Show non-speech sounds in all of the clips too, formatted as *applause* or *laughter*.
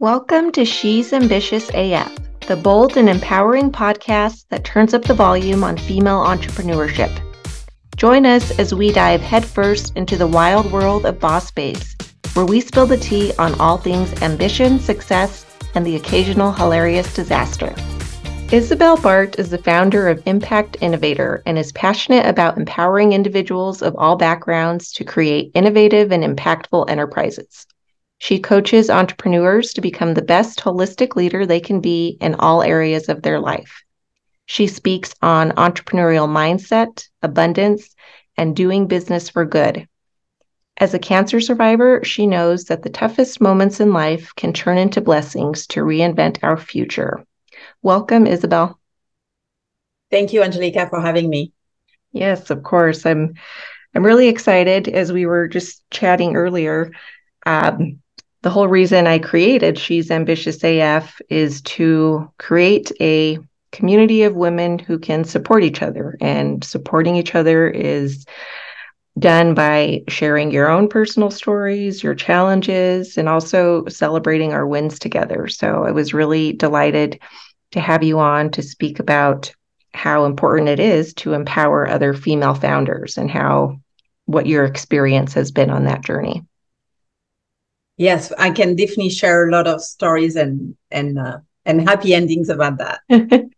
Welcome to She's Ambitious AF, the bold and empowering podcast that turns up the volume on female entrepreneurship. Join us as we dive headfirst into the wild world of Boss Babes, where we spill the tea on all things ambition, success, and the occasional hilarious disaster. Isabelle Bart is the founder of Impact Innovator and is passionate about empowering individuals of all backgrounds to create innovative and impactful enterprises. She coaches entrepreneurs to become the best holistic leader they can be in all areas of their life. She speaks on entrepreneurial mindset, abundance, and doing business for good. As a cancer survivor, she knows that the toughest moments in life can turn into blessings to reinvent our future. Welcome, Isabelle. Thank you, Angelica, for having me. Yes, of course. I'm I'm really excited as we were just chatting earlier. Um, the whole reason I created She's Ambitious AF is to create a community of women who can support each other. And supporting each other is done by sharing your own personal stories, your challenges, and also celebrating our wins together. So I was really delighted to have you on to speak about how important it is to empower other female founders and how what your experience has been on that journey. Yes, I can definitely share a lot of stories and and uh, and happy endings about that. *laughs*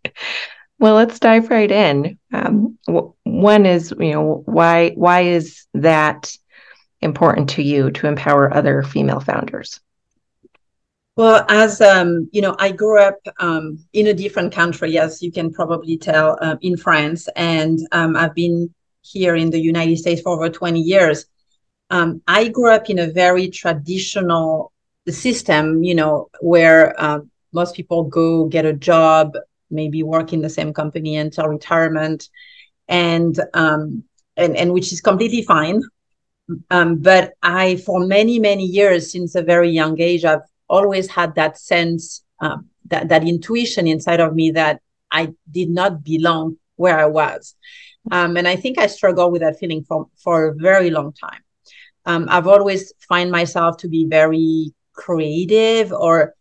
well, let's dive right in. Um, one is, you know, why why is that important to you to empower other female founders? Well, as um, you know, I grew up um, in a different country, as you can probably tell, uh, in France, and um, I've been here in the United States for over 20 years um, I grew up in a very traditional system, you know, where uh, most people go get a job, maybe work in the same company until retirement, and um, and and which is completely fine. Um, but I, for many many years, since a very young age, I've always had that sense, um, that that intuition inside of me that I did not belong where I was, um, and I think I struggled with that feeling for for a very long time um, I've always find myself to be very creative or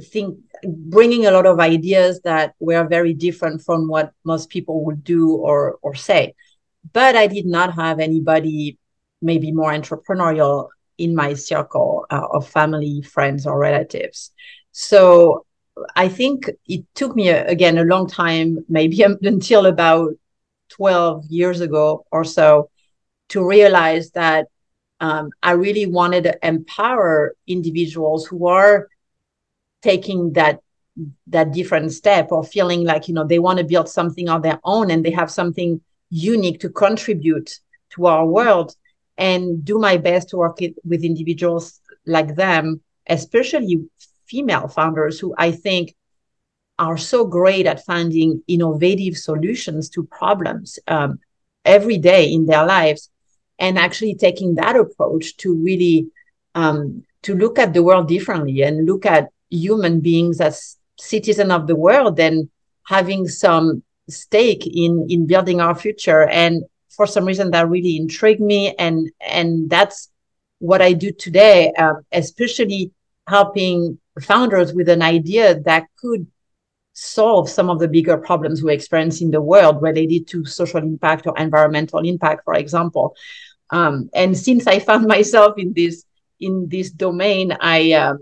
think bringing a lot of ideas that were very different from what most people would do or or say. But I did not have anybody maybe more entrepreneurial in my circle uh, of family, friends, or relatives. So I think it took me a, again a long time, maybe *laughs* until about 12 years ago or so, to realize that um, I really wanted to empower individuals who are taking that that different step or feeling like you know they want to build something on their own and they have something unique to contribute to our world and do my best to work it, with individuals like them especially female founders who i think are so great at finding innovative solutions to problems um, every day in their lives and actually taking that approach to really um, to look at the world differently and look at human beings as citizen of the world and having some stake in in building our future. And for some reason that really intrigued me. And and that's what i do today um, especially helping founders with an idea that could solve some of the bigger problems we experience in the world related to social impact or environmental impact for example um, and since I found *laughs* myself in this in this domain, I uh,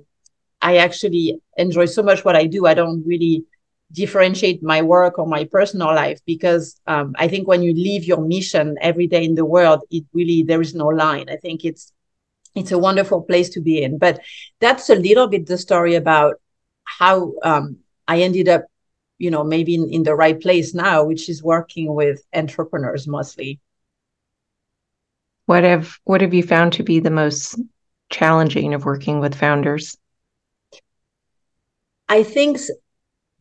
I actually enjoy so much what I do. I don't really differentiate my work or my personal life because um, I think when you leave your mission every day in the world, it really there is no line. I think it's it's a wonderful place to be in. But that's a little bit the story about how um, I ended up, you know, maybe in, in the right place now, which is working with entrepreneurs mostly. What have what have you found to be the most challenging of working with founders? I think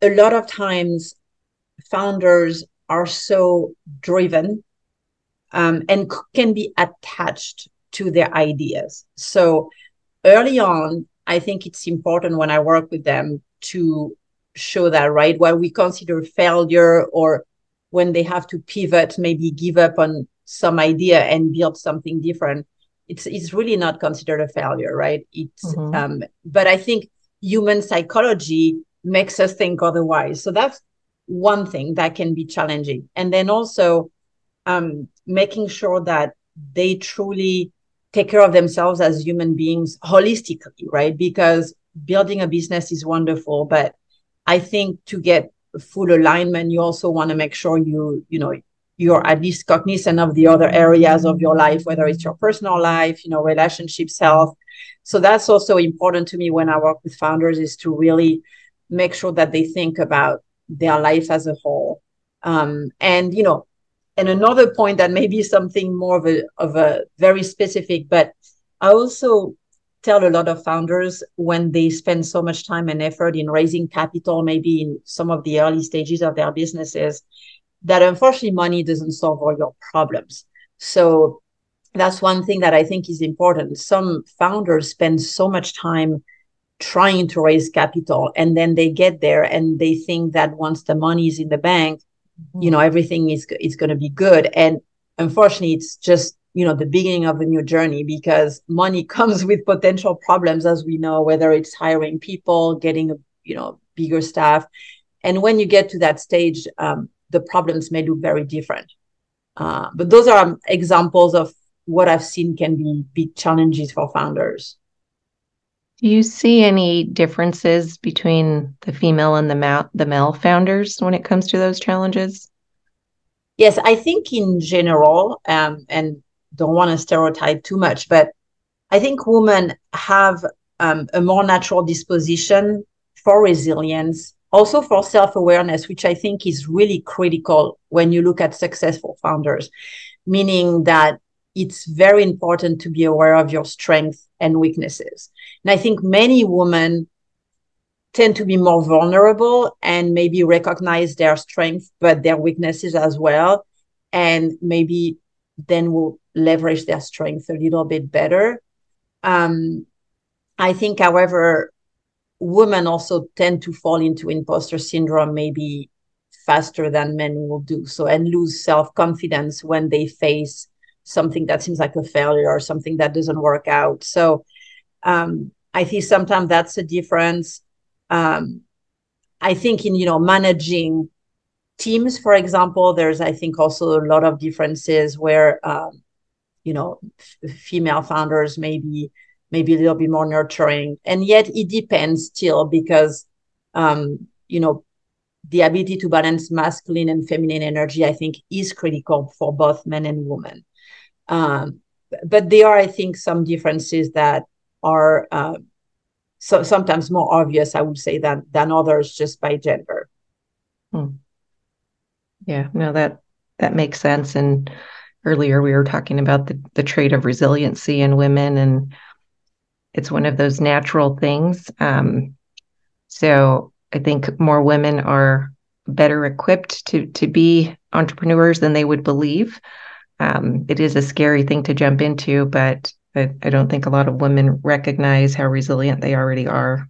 a lot of times founders are so driven um, and can be attached to their ideas. So early on, I think it's important when I work with them to show that, right? What we consider failure or when they have to pivot, maybe give up on some idea and build something different it's it's really not considered a failure right it's mm-hmm. um but i think human psychology makes us think otherwise. So that's one thing that can be challenging. And then also um, making sure that they truly take care of themselves as human beings holistically, right? Because building a business is wonderful, but I think to get full alignment, you also want to make sure you, you know, you're at least cognizant of the other areas of your life, whether it's your personal life, you know, relationships, health. So that's also important to me when I work with founders is to really make sure that they think about their life as a whole. Um, and you know, and another point that may be something more of a of a very specific, but I also tell a lot of founders when they spend so much time and effort in raising capital, maybe in some of the early stages of their businesses, that unfortunately money doesn't solve all your problems. So that's one thing that I think is important. Some founders spend so much time trying to raise capital and then they get there and they think that once the money is in the bank, you know, everything is is going to be good. And unfortunately, it's just you know the beginning of a new journey because money *laughs* comes with potential problems as we know whether it's hiring people getting a you know bigger staff and when you get to that stage um, the problems may look very different. Uh, but those are um, examples of what i've seen can be big challenges for founders. Do you see any differences between the female and the male, the male founders when it comes to those challenges? Yes i think in general um, and don't want to stereotype too much, but I think women have um, a more natural disposition for resilience, also for self awareness, which I think is really critical when you look at successful founders, meaning that it's very important to be aware of your strengths and weaknesses. And I think many women tend to be more vulnerable and maybe recognize their strengths, but their weaknesses as well. And maybe then will leverage their strengths a little bit better. Um, I think, however, women also tend to fall into imposter syndrome maybe faster than men will do. So and lose self-confidence when they face something that seems like a failure or something that doesn't work out. So um, i think sometimes that's a difference. Um, i think in you know managing teams for example there's i think also a lot of differences where um, you know f- female founders maybe maybe a little bit more nurturing. And yet it depends still because um, you know the ability to balance masculine and feminine energy i think is critical for both men and women. Um, but there are i think some differences that are uh, so sometimes more obvious i would say than than others just by gender. Hmm. yeah no that that makes sense. And earlier we were talking about the, the trait of resiliency in women and it's one of those natural things. Um, so i think more women are better equipped to to be entrepreneurs than they would believe. Um, it is a scary thing to jump into but I, I, don't think a lot of women recognize how resilient they already are.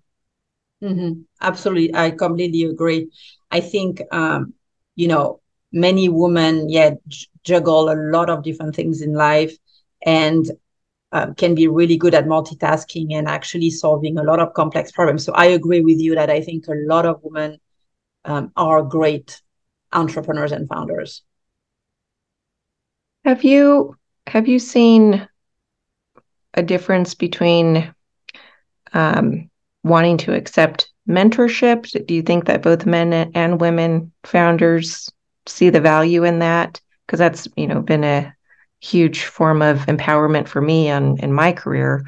Mm-hmm. absolutely. I completely agree. I think um, you know many women yet juggle a lot of different things in life. And uh, can be really good at multitasking and actually solving a lot of complex problems. So I agree with you that I think a lot of women um, are great entrepreneurs and founders. Have you have you seen a difference between um, wanting to accept mentorship? Do you think that both men and women founders see the value in that? because that's you know been a huge form of empowerment for me and in my career.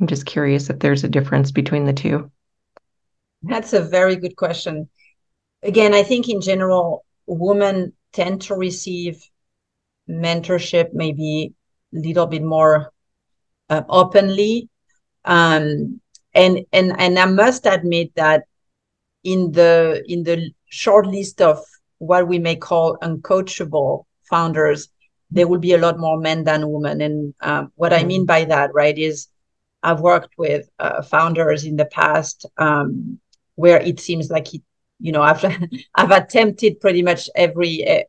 I'm just curious if there's a difference between the two. That's a very good question. Again, I think in general, women tend to receive mentorship maybe a little bit more uh, openly. Um, and and and I must admit that in the in the short list of what we may call uncoachable founders, there will be a lot more men than women. And um, what I mean by that, right, is I've worked with uh, founders in the past um, where it seems like it, you know, I've *laughs* I've attempted pretty much every, uh,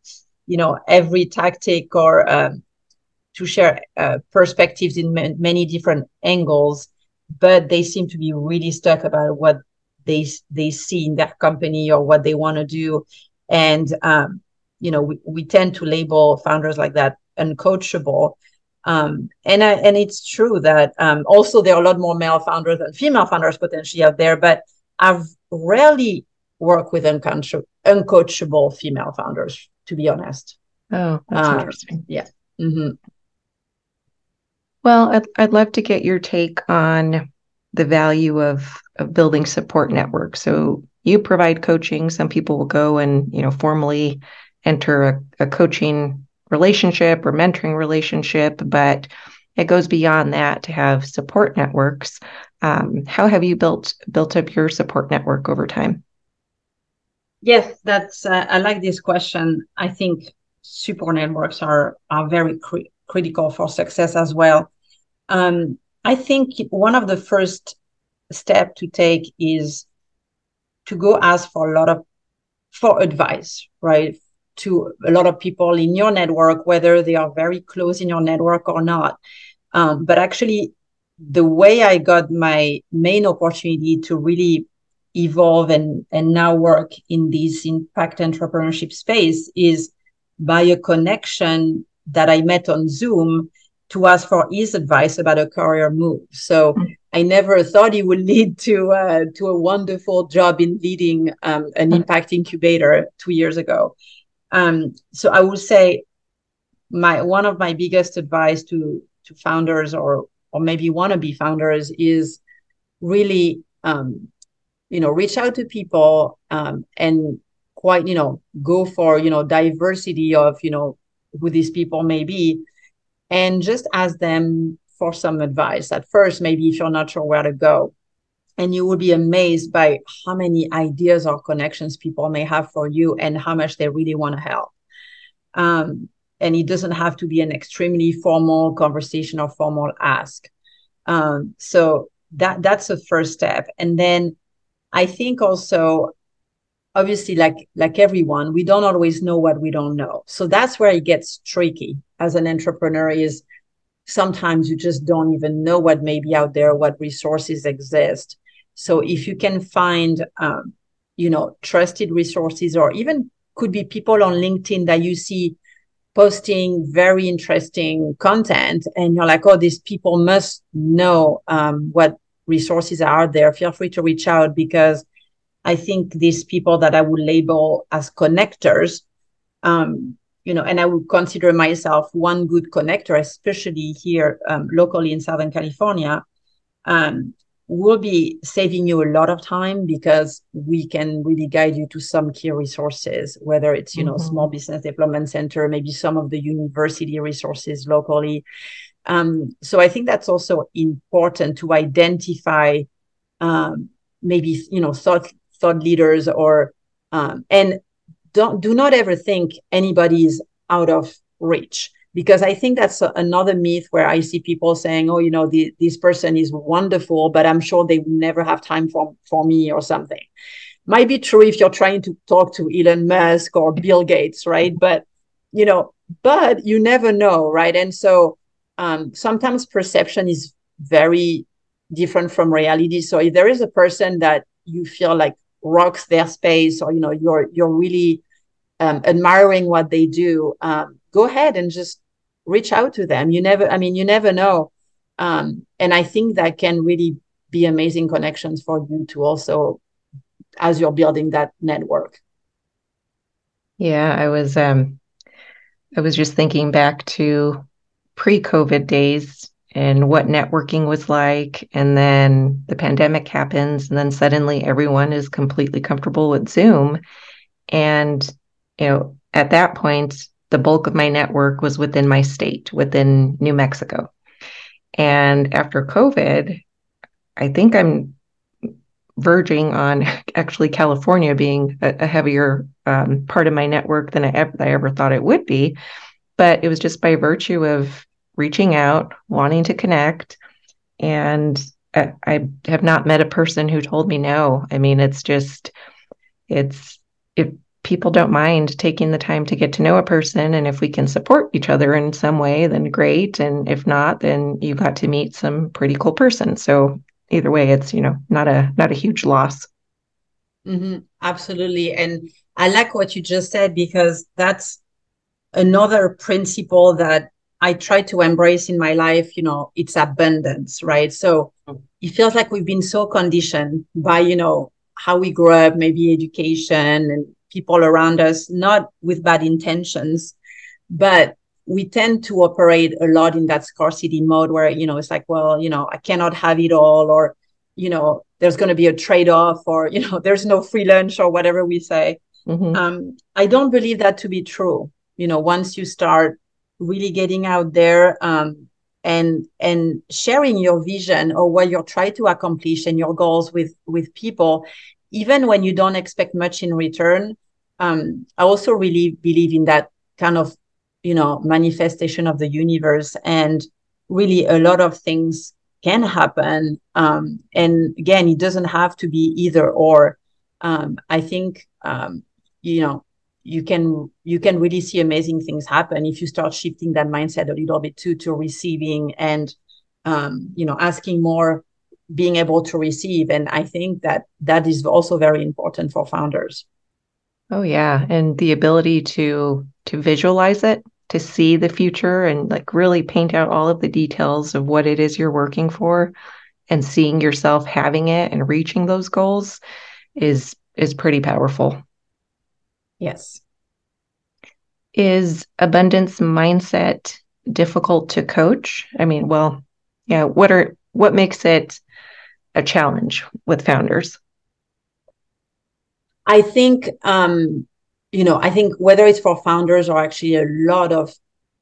you know, every tactic or um, to share uh, perspectives in ma- many different angles. but they seem to be really stuck about what they they see in their company or what they want to do and um, you know we, we tend to label founders like that uncoachable um, and I, and it's true that um, also there are a lot more male founders than female founders potentially out there but i've rarely worked with uncoach- uncoachable female founders to be honest oh that's uh, interesting yeah mm-hmm. well I'd, I'd love to get your take on the value of of building support networks. So you provide coaching. Some people will go and you know formally enter a, a coaching relationship or mentoring relationship, but it goes beyond that to have support networks. Um, how have you built built up your support network over time? Yes, that's. Uh, I like this question. I think support networks are are very cri- critical for success as well. Um, I think one of the first step to take is to go ask for a lot of for advice, right? To a lot of people in your network, whether they are very close in your network or not. Um, but actually, the way I got my main opportunity to really evolve and and now work in this impact entrepreneurship space is by a connection that I met on Zoom to ask for his advice about a career move. So mm-hmm. I never thought it would lead to uh, to a wonderful job in leading um, an mm-hmm. impact incubator two years ago. Um, so I would say my one of my biggest advice to to founders or or maybe wannabe founders is really um, you know reach out to people um, and quite you know go for you know diversity of you know who these people may be and just ask them for some advice at first, maybe if you're not sure where to go. And you will be amazed by how many ideas or connections people may have for you and how much they really want to help. Um, and it doesn't have to be an extremely formal conversation or formal ask. Um, so that that's the first step. And then I think also obviously like like everyone we don't always know what we don't know so that's where it gets tricky as an entrepreneur is sometimes you just don't even know what may be out there what resources exist so if you can find um, you know trusted resources or even could be people on linkedin that you see posting very interesting content and you're like oh these people must know um, what resources are out there feel free to reach out because I think these people that I would label as connectors, um, you know, and I would consider myself one good connector, especially here um, locally in Southern California, um, will be saving you a lot of time because we can really guide you to some key resources, whether it's, you mm-hmm. know, small business development center, maybe some of the university resources locally. Um, so I think that's also important to identify um, maybe, you know, thought thought leaders or um, and don't do not ever think anybody's out of reach because I think that's a, another myth where I see people saying, "Oh, you know, the, this person is wonderful, but I'm sure they will never have time for for me or something." Might be true if you're trying to talk to Elon Musk or Bill Gates, right? But you know, but you never know, right? And so um, sometimes perception is very different from reality. So if there is a person that you feel like rocks their space or you know you're you're really um, admiring what they do um, go ahead and just reach out to them you never i mean you never know um, and i think that can really be amazing connections for you to also as you're building that network yeah i was um i was just thinking back to pre-covid days and what networking was like. And then the pandemic happens, and then suddenly everyone is completely comfortable with Zoom. And, you know, at that point, the bulk of my network was within my state, within New Mexico. And after COVID, I think I'm verging on *laughs* actually California being a, a heavier um, part of my network than I ever, I ever thought it would be. But it was just by virtue of reaching out, wanting to connect. And I, I have not met a person who told me no. I mean, it's just, it's, if people don't mind taking the time to get to know a person, and if we can support each other in some way, then great. And if not, then you got to meet some pretty cool person. So either way, it's you know not a not a huge loss. Mm-hmm. Absolutely, and I like what you just said because that's another principle that I try to embrace in my life. You know, it's abundance, right? So oh. it feels like we've been so conditioned by you know how we grew up, maybe education and people around us, not with bad intentions, but we tend to operate a lot in that scarcity mode where you know it's like well you know i cannot have it all or you know there's going to be a trade-off or you know *laughs* there's no free lunch or whatever we say mm-hmm. um, i don't believe that to be true you know once you start really getting out there um, and and sharing your vision or what you're trying to accomplish and your goals with with people even when you don't expect much in return um, i also really believe in that kind of you know manifestation of the universe and really a lot of things can happen. Um, and again it doesn't have to be either or. Um, i think um, you know you can you can really see amazing things happen if you start shifting that mindset a little bit too to receiving and um, you know asking more being able to receive and i think that that is also very important for founders oh yeah and the ability to to visualize it to see the future and like really paint out all of the details of what it is you're working for and seeing yourself having it and reaching those goals is is pretty powerful. Yes. Is abundance mindset difficult to coach? I mean, well, yeah, what are what makes it a challenge with founders? I think um you know, I think whether it's for founders or actually a lot of,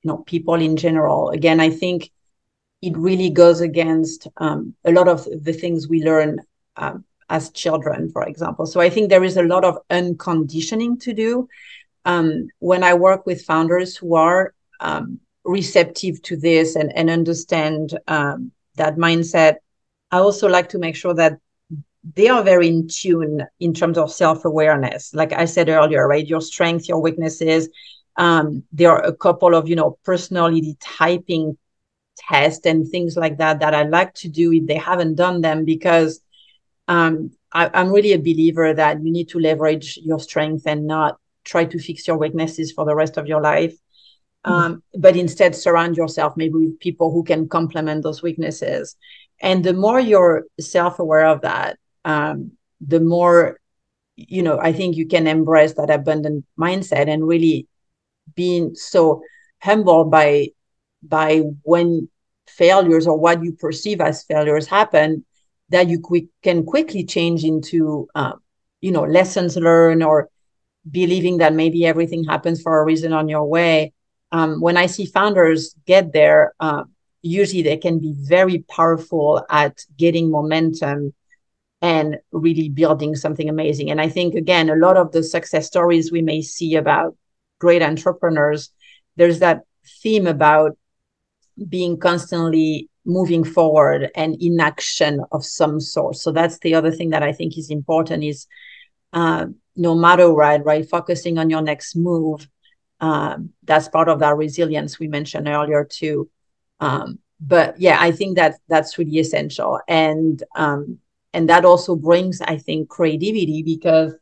you know, people in general, again, I think it really goes against um, a lot of the things we learn um, as children, for example. So I think there is a lot of unconditioning to do. Um, when I work with founders who are um, receptive to this and, and understand um, that mindset, I also like to make sure that they are very in tune in terms of self-awareness. Like i said earlier right your strengths your weaknesses um, there are a couple of you know personality typing tests and things like that that i like to do if they haven't done them because um, I, i'm really a believer that you need to leverage your strength and not try to fix your weaknesses for the rest of your life. Mm-hmm. um, but instead surround yourself maybe with people who can complement those weaknesses and the more you're self-aware of that um, the more you know i think you can embrace that abundant mindset and really being so humbled by by when failures or what you perceive as failures happen that you quick, can quickly change into um, you know lessons learned or believing that maybe everything happens for a reason on your way. Um, when i see founders get there uh, usually they can be very powerful at getting momentum and really building something amazing. And I think, again, a lot of the success stories we may see about great entrepreneurs, there's that theme about being constantly moving forward and in action of some sort. So that's the other thing that I think is important is uh, no matter what, right, focusing on your next move. Um, that's part of that resilience we mentioned earlier too. Um, but yeah, I think that that's really essential. And um, and that also brings i think creativity because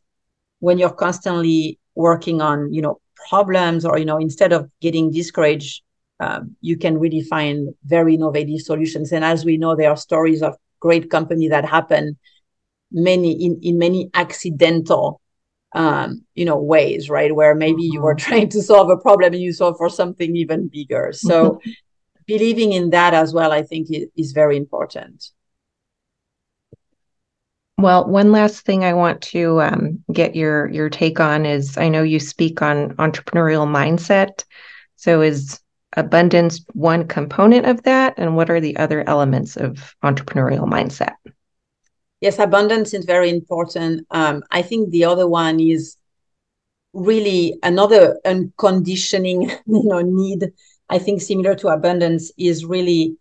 when you're constantly working on you know problems or you know instead of getting discouraged um, you can really find very innovative solutions and as we know there are stories of great company that happen many in, in many accidental um, you know ways right where maybe you were mm-hmm. trying to solve a problem and you solve for something even bigger so *laughs* believing in that as well i think is, very important well, one last thing I want to um, get your your take on is I know you speak on entrepreneurial mindset. So is abundance one component of that, and what are the other elements of entrepreneurial mindset? Yes, abundance is very important. Um, I think the other one is really another unconditioning, *laughs* you know, need. I think similar to abundance is really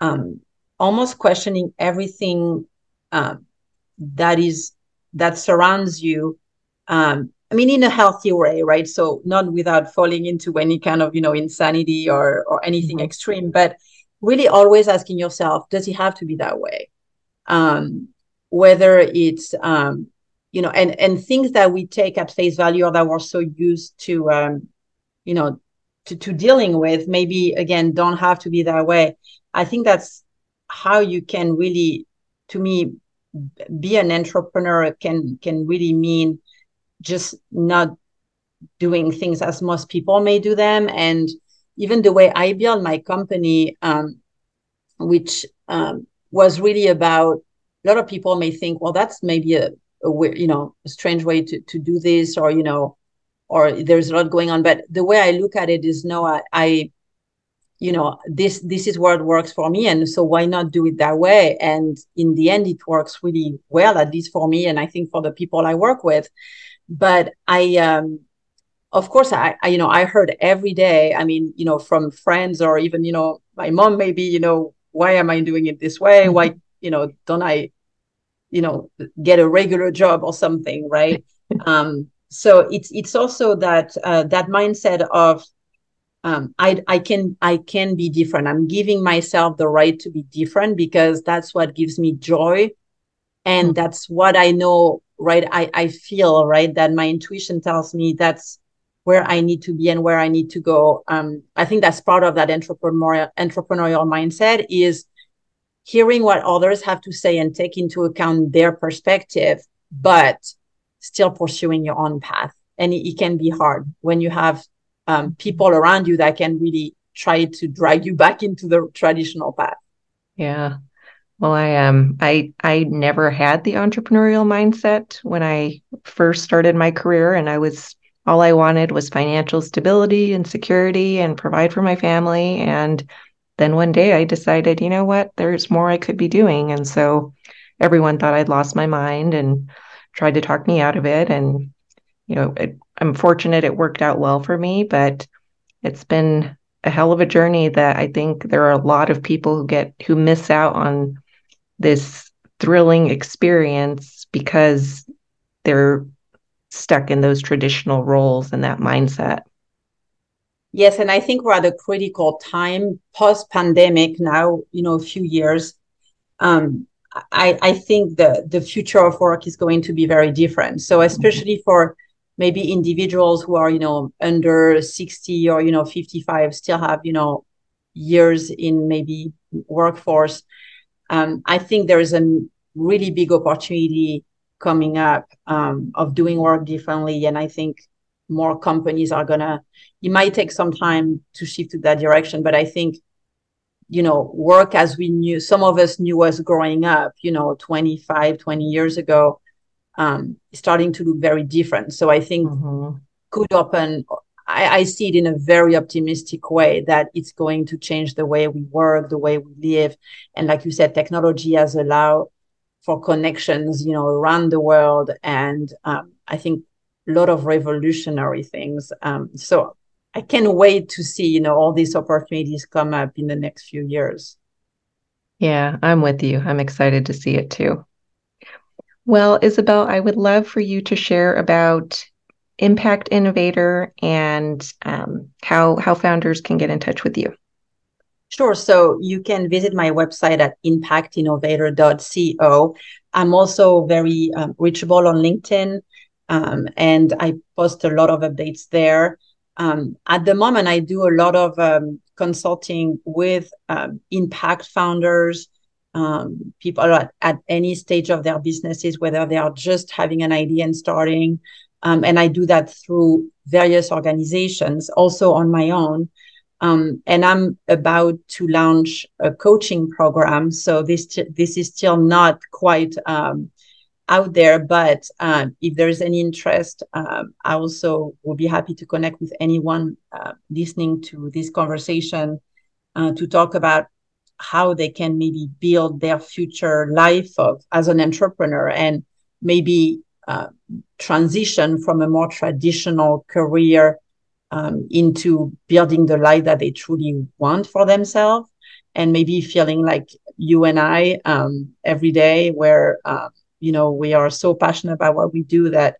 um, almost questioning everything um, that is that surrounds you um, i mean in a healthy way right so not without falling into any kind of you know insanity or or anything mm-hmm. extreme but really always asking yourself does it have to be that way um, whether it's um, you know and and things that we take at face value or that we're so used to um, you know to, to dealing with maybe again don't have to be that way. I think that's how you can really to me be an entrepreneur can can really mean just not doing things as most people may do them. And even the way i build my company um, which um, was really about a lot of people may think well that's maybe a, a you know a strange way to, to do this or you know or there's a lot going on. But the way i look at it is no i, I you know this this is what works for me. And so why not do it that way? And in the end it works really well at least for me and i think for the people i work with. But i um of course I, I you know i heard every day i mean you know from friends or even you know my mom maybe you know why am i doing it this way? Mm-hmm. why you know don't i you know get a regular job or something right? *laughs* Um so it's it's also that uh, that mindset of um, I I can I can be different. I'm giving myself the right to be different because that's what gives me joy, and mm-hmm. that's what I know. Right, I I feel right that my intuition tells me that's where I need to be and where I need to go. Um, I think that's part of that entrepreneurial entrepreneurial mindset is hearing what others have to say and take into account their perspective, but still pursuing your own path. And it, it can be hard when you have um, people around you that can really try to drag you back into the traditional path. Yeah. Well, I um I I never had the entrepreneurial mindset when I first started my career and I was all I wanted was financial stability and security and provide for my family and then one day I decided, you know what, there's more I could be doing and so everyone thought I'd lost my mind and tried to talk me out of it. And you know it, i'm fortunate it worked out well for me but it's been a hell of a journey that i think there are a lot of people who get who miss out on this thrilling experience because they're stuck in those traditional roles and that mindset. Yes and i think we're at a critical time. Post pandemic now you know a few years um, I, I think the, the future of work is going to be very different. So especially for maybe individuals who are, you know, under 60 or, you know, 55 still have, you know, years in maybe workforce. Um, I think there is a really big opportunity coming up um, of doing work differently. And I think more companies are gonna, it might take some time to shift to that direction, but I think you know, work as we knew, some of us knew us growing up, you know, 25, 20 years ago, um, starting to look very different. So I think mm-hmm. could open, I, I, see it in a very optimistic way that it's going to change the way we work, the way we live. And like you said, technology has allowed for connections, you know, around the world. And um, I think a lot of revolutionary things. Um, so I can't wait to see, you know, all these opportunities come up in the next few years. Yeah, I'm with you. I'm excited to see it too. Well, Isabelle, I would love for you to share about Impact Innovator and um, how how founders can get in touch with you. Sure. So you can visit my website at impactinnovator.co. I'm also very um, reachable on LinkedIn, um, and I post a lot of updates there. Um, at the moment, I do a lot of um, consulting with um, impact founders, um, people at, at, any stage of their businesses, whether they are just having an idea and starting. Um, and I do that through various organizations, also on my own. Um, and I'm about to launch a coaching program. So this this is still not quite out there. But um, if there's any interest, um, I also will be happy to connect with anyone uh, listening to this conversation uh, to talk about how they can maybe build their future life of, as an entrepreneur and maybe uh, transition from a more traditional career um, into building the life that they truly want for themselves and maybe feeling like you and I um, every day where um, you know we are so passionate about what we do that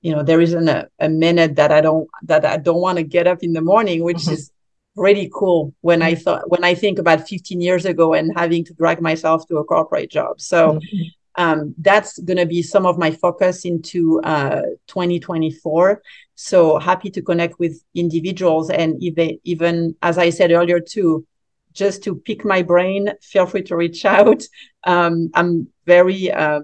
you know there isn't a, a minute that i don't that i don't want to get up in the morning which mm-hmm. is really cool when I thought when I think about 15 years ago and having to drag myself to a corporate job. So mm-hmm. um, that's going to be some of my focus into uh, 2024. So happy to connect with individuals and even even as I said earlier too, just to pick my brain. Feel free to reach *laughs* out. Um, I'm very uh,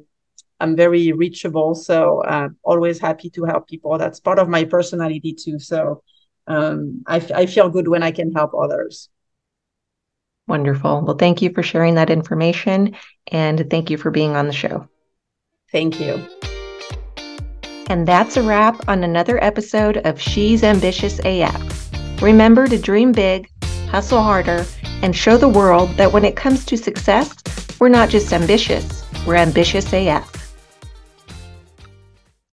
I'm very reachable, so uh, always happy to help people. That's part of my personality too. So um, I, I feel good when I can help others. Wonderful. Well, thank you for sharing that information and thank you for being on the show. Thank you. And that's a wrap on another episode of She's Ambitious AF. Remember to dream big, hustle harder, and show the world that when it comes to success, we're not just ambitious, we're ambitious AF.